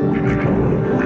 We become a